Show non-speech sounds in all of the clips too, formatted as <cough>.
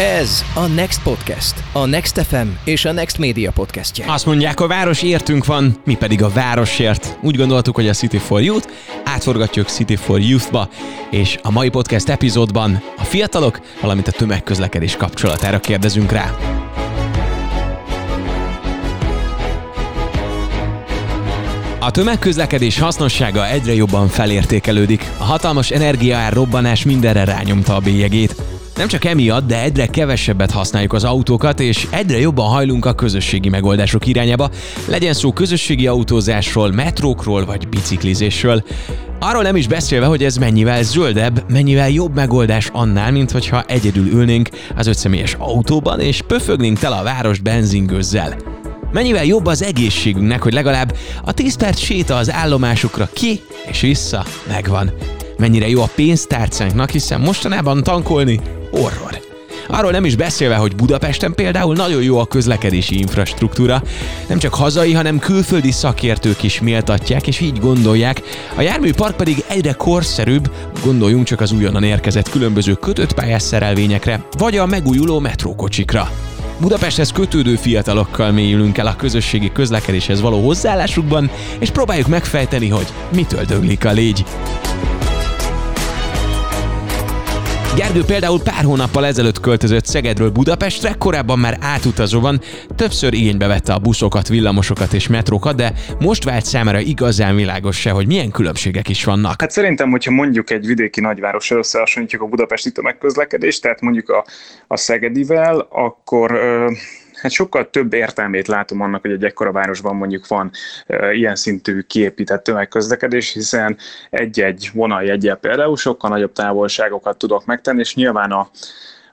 Ez a Next Podcast, a Next FM és a Next Media podcastje. Azt mondják, a város értünk van, mi pedig a városért. Úgy gondoltuk, hogy a City for Youth, átforgatjuk City for Youth-ba, és a mai podcast epizódban a fiatalok, valamint a tömegközlekedés kapcsolatára kérdezünk rá. A tömegközlekedés hasznossága egyre jobban felértékelődik. A hatalmas energiaár robbanás mindenre rányomta a bélyegét. Nem csak emiatt, de egyre kevesebbet használjuk az autókat, és egyre jobban hajlunk a közösségi megoldások irányába, legyen szó közösségi autózásról, metrókról vagy biciklizésről. Arról nem is beszélve, hogy ez mennyivel zöldebb, mennyivel jobb megoldás annál, mint hogyha egyedül ülnénk az ötszemélyes autóban, és pöfögnénk tele a várost benzingőzzel. Mennyivel jobb az egészségünknek, hogy legalább a 10 perc séta az állomásukra ki és vissza megvan. Mennyire jó a pénztárcánknak, hiszen mostanában tankolni horror. Arról nem is beszélve, hogy Budapesten például nagyon jó a közlekedési infrastruktúra. Nem csak hazai, hanem külföldi szakértők is méltatják, és így gondolják. A járműpark pedig egyre korszerűbb, gondoljunk csak az újonnan érkezett különböző kötött pályás szerelvényekre, vagy a megújuló metrókocsikra. Budapesthez kötődő fiatalokkal mélyülünk el a közösségi közlekedéshez való hozzáállásukban, és próbáljuk megfejteni, hogy mitől döglik a légy. Gergő például pár hónappal ezelőtt költözött Szegedről Budapestre, korábban már átutazóban többször igénybe vette a buszokat, villamosokat és metrókat, de most vált számára igazán világos se, hogy milyen különbségek is vannak. Hát szerintem, hogyha mondjuk egy vidéki nagyváros összehasonlítjuk a budapesti tömegközlekedést, tehát mondjuk a, a Szegedivel, akkor ö, hát sokkal több értelmét látom annak, hogy egy ekkora városban mondjuk van e, ilyen szintű kiépített tömegközlekedés, hiszen egy-egy vonaljegyel például sokkal nagyobb távolságokat tudok megtenni, és nyilván a,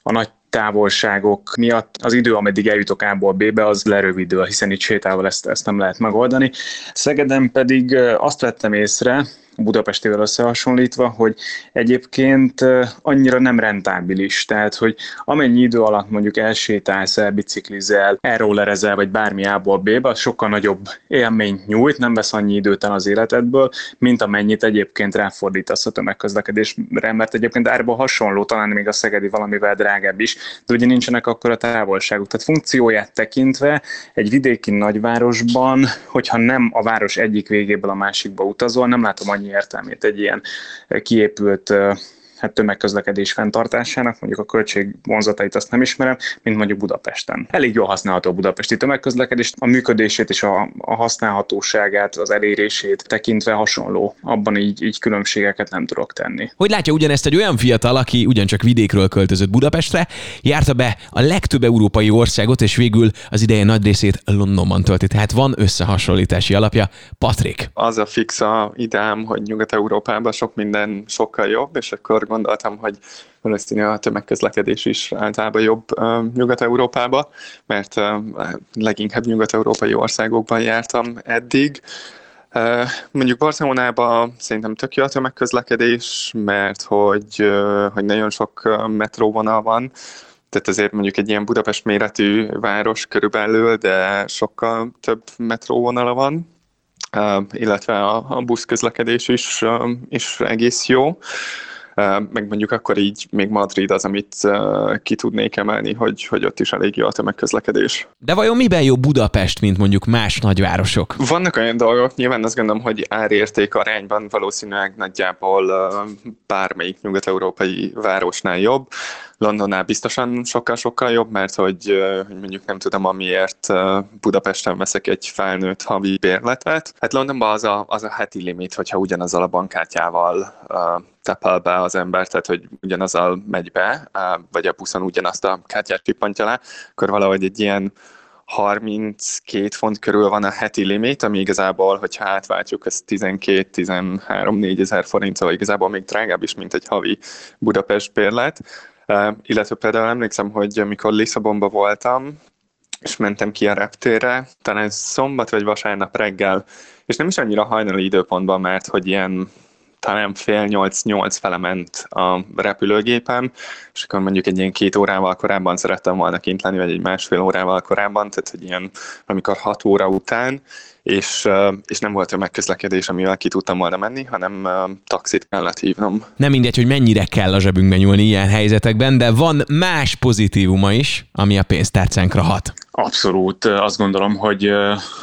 a nagy távolságok miatt az idő, ameddig eljutok A-ból B-be, az lerövidül, hiszen itt sétával ezt, ezt nem lehet megoldani. Szegeden pedig azt vettem észre, Budapestével összehasonlítva, hogy egyébként annyira nem rentábilis. Tehát, hogy amennyi idő alatt mondjuk elsétálsz, elbiciklizel, elrollerezel, vagy bármi A-ból B-be, az sokkal nagyobb élményt nyújt, nem vesz annyi időt az életedből, mint amennyit egyébként ráfordítasz a tömegközlekedésre, mert egyébként árba hasonló, talán még a szegedi valamivel drágább is, de ugye nincsenek akkor a távolságuk. Tehát funkcióját tekintve egy vidéki nagyvárosban, hogyha nem a város egyik végéből a másikba utazol, nem látom annyi annyi értelmét egy ilyen kiépült hát tömegközlekedés fenntartásának, mondjuk a költség vonzatait azt nem ismerem, mint mondjuk Budapesten. Elég jól használható a budapesti tömegközlekedés, a működését és a, a használhatóságát, az elérését tekintve hasonló. Abban így, így különbségeket nem tudok tenni. Hogy látja ugyanezt egy olyan fiatal, aki ugyancsak vidékről költözött Budapestre, járta be a legtöbb európai országot, és végül az ideje nagy részét Londonban tölti. Tehát van összehasonlítási alapja. Patrik. Az a fix a ideám, hogy Nyugat-Európában sok minden sokkal jobb, és akkor gondoltam, hogy valószínű a tömegközlekedés is általában jobb Nyugat-Európába, mert leginkább nyugat-európai országokban jártam eddig. Mondjuk Barcelonában szerintem tök jó a tömegközlekedés, mert hogy, hogy nagyon sok metróvonal van, tehát azért mondjuk egy ilyen Budapest méretű város körülbelül, de sokkal több metróvonala van, illetve a, a buszközlekedés is, is egész jó meg mondjuk akkor így még Madrid az, amit ki tudnék emelni, hogy, hogy ott is elég jó a tömegközlekedés. De vajon miben jó Budapest, mint mondjuk más nagyvárosok? Vannak olyan dolgok, nyilván azt gondolom, hogy árérték arányban valószínűleg nagyjából bármelyik nyugat-európai városnál jobb. Londonnál biztosan sokkal-sokkal jobb, mert hogy, hogy mondjuk nem tudom, amiért Budapesten veszek egy felnőtt havi bérletet. Hát Londonban az a, az a heti limit, hogyha ugyanazzal a bankkártyával tepel be az ember, tehát hogy ugyanazzal megy be, vagy a buszon ugyanazt a kártyát csipantja le, akkor valahogy egy ilyen 32 font körül van a heti limit, ami igazából, hogyha átváltjuk, ez 12-13-4 ezer forint, szóval igazából még drágább is, mint egy havi Budapest bérlet. Uh, illetve például emlékszem, hogy amikor Lisszabonban voltam, és mentem ki a reptérre, talán szombat vagy vasárnap reggel, és nem is annyira hajnali időpontban, mert hogy ilyen talán fél nyolc-nyolc fele ment a repülőgépem, és akkor mondjuk egy ilyen két órával korábban szerettem volna kint lenni, vagy egy másfél órával korábban, tehát hogy ilyen amikor hat óra után, és, és nem volt a megközlekedés, amivel ki tudtam volna menni, hanem taxit kellett hívnom. Nem mindegy, hogy mennyire kell a zsebünkbe nyúlni ilyen helyzetekben, de van más pozitívuma is, ami a pénztárcánkra hat. Abszolút. Azt gondolom, hogy,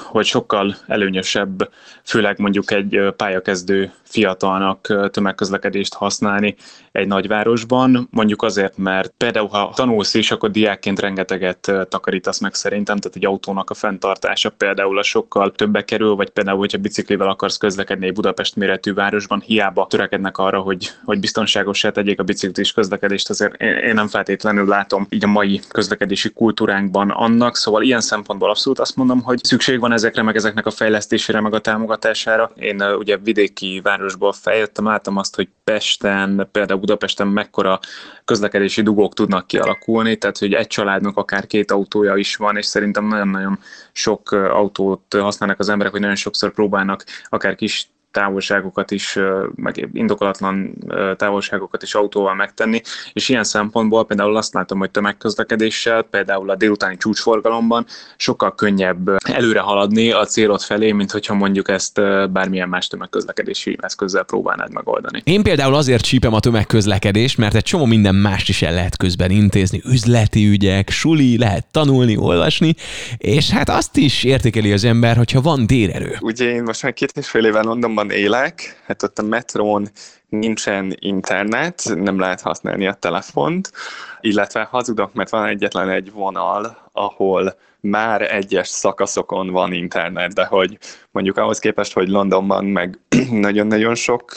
hogy sokkal előnyösebb, főleg mondjuk egy pályakezdő fiatalnak tömegközlekedést használni egy nagyvárosban, mondjuk azért, mert például ha tanulsz is, akkor diákként rengeteget takarítasz meg szerintem, tehát egy autónak a fenntartása például a sokkal többe kerül, vagy például, hogyha biciklivel akarsz közlekedni egy Budapest méretű városban, hiába törekednek arra, hogy, hogy biztonságosá tegyék a biciklis közlekedést, azért én nem feltétlenül látom így a mai közlekedési kultúránkban annak, szóval ilyen szempontból abszolút azt mondom, hogy szükség van ezekre, meg ezeknek a fejlesztésére, meg a támogatására. Én ugye vidéki városból feljöttem, láttam azt, hogy Pesten, például Budapesten mekkora közlekedési dugók tudnak kialakulni, tehát hogy egy családnak akár két autója is van, és szerintem nagyon-nagyon sok autót használnak az emberek, hogy nagyon sokszor próbálnak akár kis távolságokat is, meg indokolatlan távolságokat is autóval megtenni, és ilyen szempontból például azt látom, hogy tömegközlekedéssel, például a délutáni csúcsforgalomban sokkal könnyebb előre haladni a célod felé, mint hogyha mondjuk ezt bármilyen más tömegközlekedési eszközzel próbálnád megoldani. Én például azért csípem a tömegközlekedést, mert egy csomó minden mást is el lehet közben intézni, üzleti ügyek, suli, lehet tanulni, olvasni, és hát azt is értékeli az ember, hogyha van dérerő. Ugye én most már két és fél éve Londonban Londonban élek, hát ott a metrón nincsen internet, nem lehet használni a telefont, illetve hazudok, mert van egyetlen egy vonal, ahol már egyes szakaszokon van internet, de hogy mondjuk ahhoz képest, hogy Londonban meg <clears throat> nagyon-nagyon sok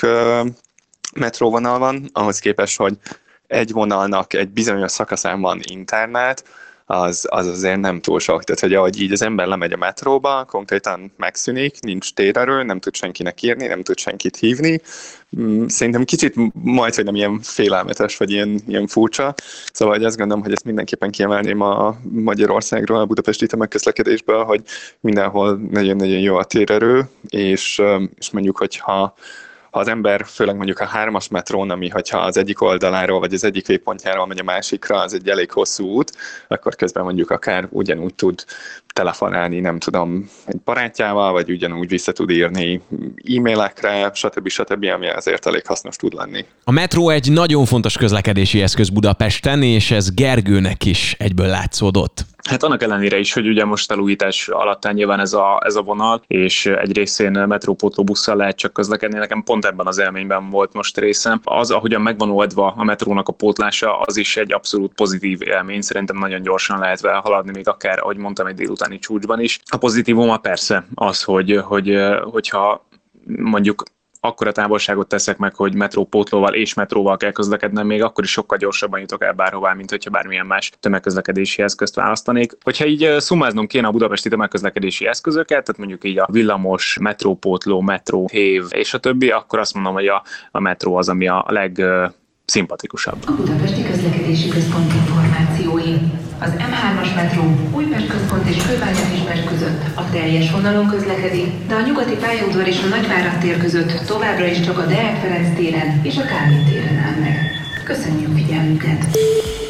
metróvonal van, ahhoz képest, hogy egy vonalnak egy bizonyos szakaszán van internet, az, az azért nem túl sok. Tehát, hogy ahogy így az ember lemegy a metróba, konkrétan megszűnik, nincs térerő, nem tud senkinek írni, nem tud senkit hívni. Mm, szerintem kicsit majd, hogy nem ilyen félelmetes, vagy ilyen, ilyen furcsa. Szóval hogy azt gondolom, hogy ezt mindenképpen kiemelném a Magyarországról, a budapesti tömegközlekedésből, hogy mindenhol nagyon-nagyon jó a térerő, és, és mondjuk, hogyha ha az ember, főleg mondjuk a hármas metrón, ami hogyha az egyik oldaláról, vagy az egyik végpontjáról megy a másikra, az egy elég hosszú út, akkor közben mondjuk akár ugyanúgy tud telefonálni, nem tudom, egy barátjával, vagy ugyanúgy vissza tud írni e-mailekre, stb. stb., ami azért elég hasznos tud lenni. A metró egy nagyon fontos közlekedési eszköz Budapesten, és ez Gergőnek is egyből látszódott. Hát annak ellenére is, hogy ugye most felújítás alatt nyilván ez a, ez a vonal, és egy részén metrópótlóbusszal lehet csak közlekedni. Nekem pont ebben az élményben volt most részem. Az, ahogyan megvan oldva a metrónak a pótlása, az is egy abszolút pozitív élmény. Szerintem nagyon gyorsan lehet vele haladni, még akár, ahogy mondtam, egy délutáni csúcsban is. A pozitívuma persze az, hogy, hogy hogyha mondjuk akkora távolságot teszek meg, hogy metrópótlóval és metróval kell közlekednem, még akkor is sokkal gyorsabban jutok el bárhová, mint hogyha bármilyen más tömegközlekedési eszközt választanék. Hogyha így szumáznom kéne a budapesti tömegközlekedési eszközöket, tehát mondjuk így a villamos, metrópótló, metró, hév és a többi, akkor azt mondom, hogy a, a metró az, ami a leg szimpatikusabb. A Budapesti Közlekedési Központ. Az M3-as metró Újpest központ és Kőbánya között a teljes vonalon közlekedik, de a nyugati pályaudvar és a Nagyvárad tér között továbbra is csak a Deák Ferenc téren és a Kálvin téren áll meg. Köszönjük figyelmüket!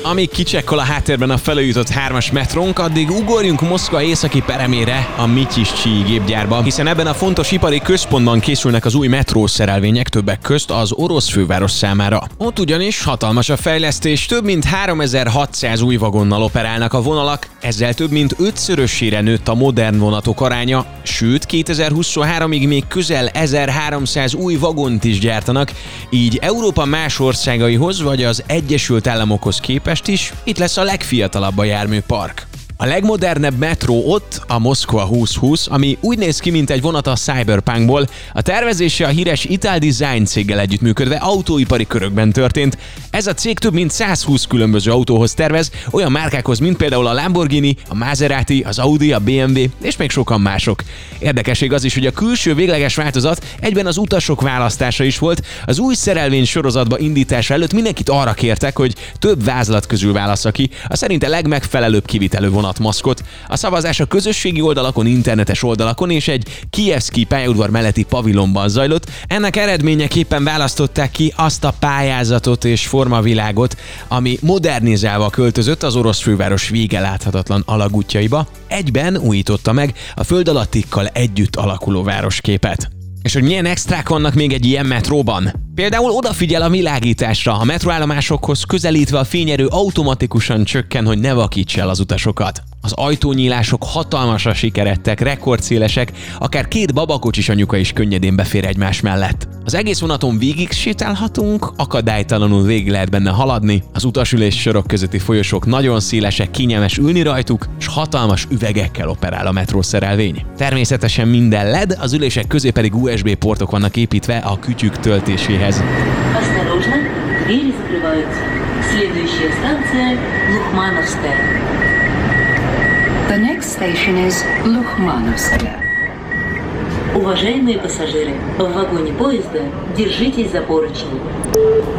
Amíg kicsekkol a háttérben a felújított hármas metrónk, addig ugorjunk Moszkva északi peremére, a Mityiscsi gépgyárba, hiszen ebben a fontos ipari központban készülnek az új metró szerelvények többek közt az orosz főváros számára. Ott ugyanis hatalmas a fejlesztés, több mint 3600 új vagonnal operálnak a vonalak, ezzel több mint ötszörösére nőtt a modern vonatok aránya, sőt 2023-ig még közel 1300 új vagont is gyártanak, így Európa más országaihoz vagy az Egyesült Államokhoz képest Budapest is, itt lesz a legfiatalabb a járműpark. A legmodernebb metró ott, a Moszkva 2020, ami úgy néz ki, mint egy vonat a Cyberpunkból. A tervezése a híres Ital Design céggel együttműködve autóipari körökben történt. Ez a cég több mint 120 különböző autóhoz tervez, olyan márkákhoz, mint például a Lamborghini, a Maserati, az Audi, a BMW és még sokan mások. Érdekesség az is, hogy a külső végleges változat egyben az utasok választása is volt. Az új szerelvény sorozatba indítása előtt mindenkit arra kértek, hogy több vázlat közül válassza ki a szerinte legmegfelelőbb kivitelő vonat vonatmaszkot. A szavazás a közösségi oldalakon, internetes oldalakon és egy Kievski pályaudvar melletti pavilonban zajlott. Ennek eredményeképpen választották ki azt a pályázatot és formavilágot, ami modernizálva költözött az orosz főváros vége láthatatlan alagútjaiba, egyben újította meg a föld alattikkal együtt alakuló városképet. És hogy milyen extrák vannak még egy ilyen metróban? Például odafigyel a világításra, a metróállomásokhoz közelítve a fényerő automatikusan csökken, hogy ne vakíts el az utasokat. Az ajtónyílások hatalmasra sikerettek, rekordszélesek, akár két babakocsis anyuka is könnyedén befér egymás mellett. Az egész vonaton végig sétálhatunk, akadálytalanul végig lehet benne haladni, az utasülés sorok közötti folyosók nagyon szélesek, kényelmes ülni rajtuk, és hatalmas üvegekkel operál a metrószerelvény. Természetesen minden LED, az ülések közé pedig USB portok vannak építve a kütyük töltéséhez. Осторожно, двери закрываются. Следующая станция Лухмановская. The next station is Lukhmanovskaya. Уважаемые пассажиры, в вагоне поезда держитесь за поручни.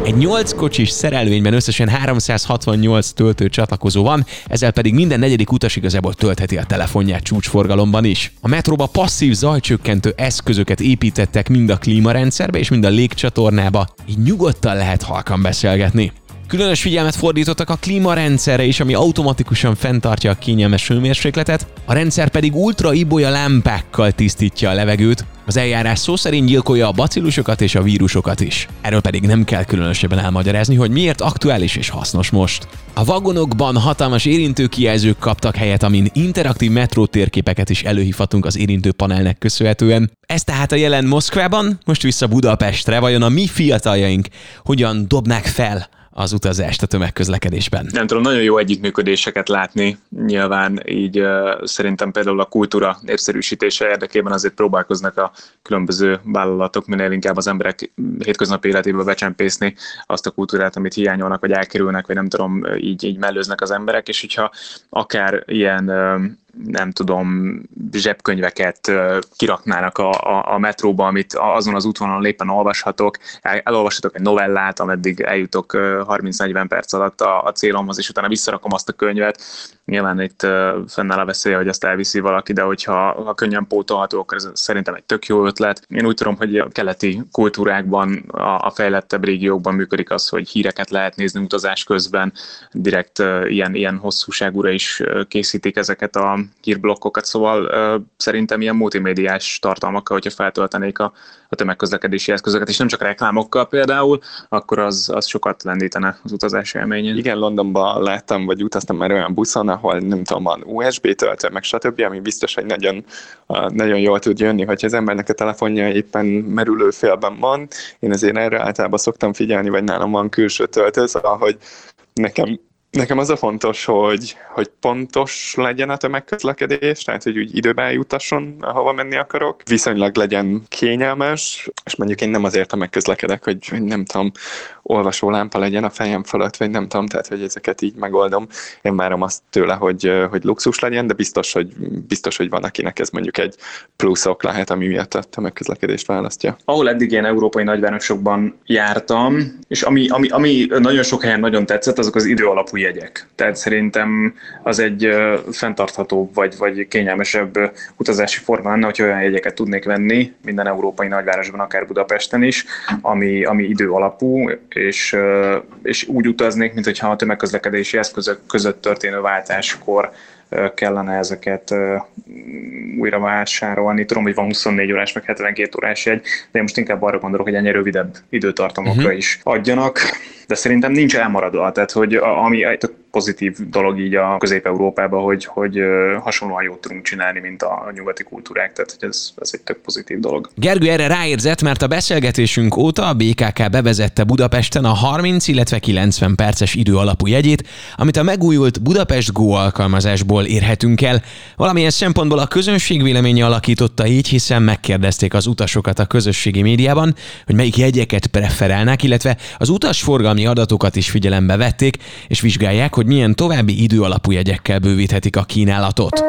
Egy 8 kocsis szerelvényben összesen 368 töltő csatlakozó van, ezzel pedig minden negyedik utas igazából töltheti a telefonját csúcsforgalomban is. A metróba passzív zajcsökkentő eszközöket építettek mind a klímarendszerbe és mind a légcsatornába, így nyugodtan lehet halkan beszélgetni. Különös figyelmet fordítottak a klímarendszerre is, ami automatikusan fenntartja a kényelmes hőmérsékletet, a rendszer pedig ultra ibolya lámpákkal tisztítja a levegőt, az eljárás szó szerint gyilkolja a bacillusokat és a vírusokat is. Erről pedig nem kell különösebben elmagyarázni, hogy miért aktuális és hasznos most. A vagonokban hatalmas érintőkijelzők kaptak helyet, amin interaktív metró térképeket is előhívhatunk az érintő panelnek köszönhetően. Ez tehát a jelen Moszkvában, most vissza Budapestre, vajon a mi fiataljaink hogyan dobnák fel az utazást a tömegközlekedésben. Nem tudom, nagyon jó együttműködéseket látni. Nyilván így szerintem például a kultúra népszerűsítése érdekében azért próbálkoznak a különböző vállalatok minél inkább az emberek hétköznapi életébe becsempészni azt a kultúrát, amit hiányolnak, vagy elkerülnek, vagy nem tudom, így, így mellőznek az emberek, és hogyha akár ilyen nem tudom, zsebkönyveket kiraknának a, a, a metróba, amit azon az útvonalon éppen olvashatok, El, elolvashatok egy novellát, ameddig eljutok 30-40 perc alatt a, a célomhoz, és utána visszarakom azt a könyvet. Nyilván itt fennáll a veszélye, hogy azt elviszi valaki, de hogyha ha könnyen pótolható, akkor ez szerintem egy tök jó ötlet. Én úgy tudom, hogy a keleti kultúrákban, a, a fejlettebb régiókban működik az, hogy híreket lehet nézni utazás közben, direkt ilyen, ilyen hosszúságúra is készítik ezeket a hírblokkokat, szóval ö, szerintem ilyen multimédiás tartalmakkal, hogyha feltöltenék a, a tömegközlekedési eszközöket, és nem csak reklámokkal például, akkor az, az sokat lendítene az utazás élményén. Igen, Londonban láttam, vagy utaztam már olyan buszon, ahol nem tudom, van USB töltő, meg stb., ami biztos, hogy nagyon, nagyon jól tud jönni, hogyha az embernek a telefonja éppen merülő félben van. Én azért erre általában szoktam figyelni, vagy nálam van külső töltő, szóval, hogy nekem Nekem az a fontos, hogy, hogy pontos legyen a tömegközlekedés, tehát hogy úgy időben eljutasson, ahova menni akarok, viszonylag legyen kényelmes, és mondjuk én nem azért megközlekedek, hogy, hogy nem tudom, olvasó lámpa legyen a fejem fölött, vagy nem tudom, tehát hogy ezeket így megoldom. Én várom azt tőle, hogy, hogy luxus legyen, de biztos, hogy, biztos, hogy van, akinek ez mondjuk egy pluszok lehet, ami miatt a tömegközlekedést választja. Ahol eddig ilyen európai nagyvárosokban jártam, és ami, ami, ami nagyon sok helyen nagyon tetszett, azok az idő alapú jegyek. Tehát szerintem az egy fenntartható vagy, vagy kényelmesebb utazási forma lenne, hogy olyan jegyeket tudnék venni minden európai nagyvárosban, akár Budapesten is, ami, ami idő alapú, és, és úgy utaznék, mint hogyha a tömegközlekedési eszközök között történő váltáskor kellene ezeket újra vásárolni. Tudom, hogy van 24 órás, meg 72 órás jegy, de én most inkább arra gondolok, hogy ennyi rövidebb időtartamokra uh-huh. is adjanak, de szerintem nincs elmaradva, tehát hogy ami egy pozitív dolog így a Közép-Európában, hogy, hogy hasonlóan jót tudunk csinálni, mint a nyugati kultúrák, tehát hogy ez, ez egy tök pozitív dolog. Gergő erre ráérzett, mert a beszélgetésünk óta a BKK bevezette Budapesten a 30, illetve 90 perces idő alapú jegyét, amit a megújult Budapest Go alkalmazásból érhetünk el. Valamilyen szempontból a közönség véleménye alakította így, hiszen megkérdezték az utasokat a közösségi médiában, hogy melyik jegyeket preferálnak, illetve az utasforgalmi adatokat is figyelembe vették, és vizsgálják, hogy milyen további időalapú jegyekkel bővíthetik a kínálatot.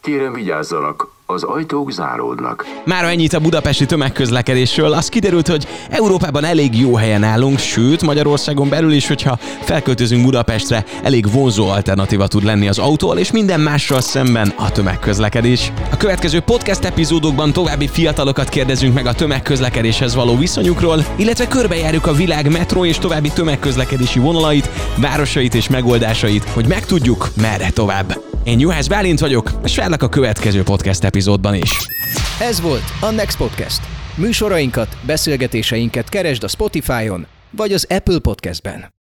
Kérem vigyázzanak, Az ajtók záródnak. Már ennyit a budapesti tömegközlekedésről. Az kiderült, hogy Európában elég jó helyen állunk, sőt Magyarországon belül is, hogyha felköltözünk Budapestre, elég vonzó alternatíva tud lenni az autóval és minden mással szemben a tömegközlekedés. A következő podcast epizódokban további fiatalokat kérdezünk meg a tömegközlekedéshez való viszonyukról, illetve körbejárjuk a világ metró és további tömegközlekedési vonalait, városait és megoldásait, hogy megtudjuk, merre tovább. Én Juhász Bálint vagyok, és várlak a következő podcast epizódban is. Ez volt a Next Podcast. Műsorainkat, beszélgetéseinket keresd a Spotify-on vagy az Apple Podcast-ben.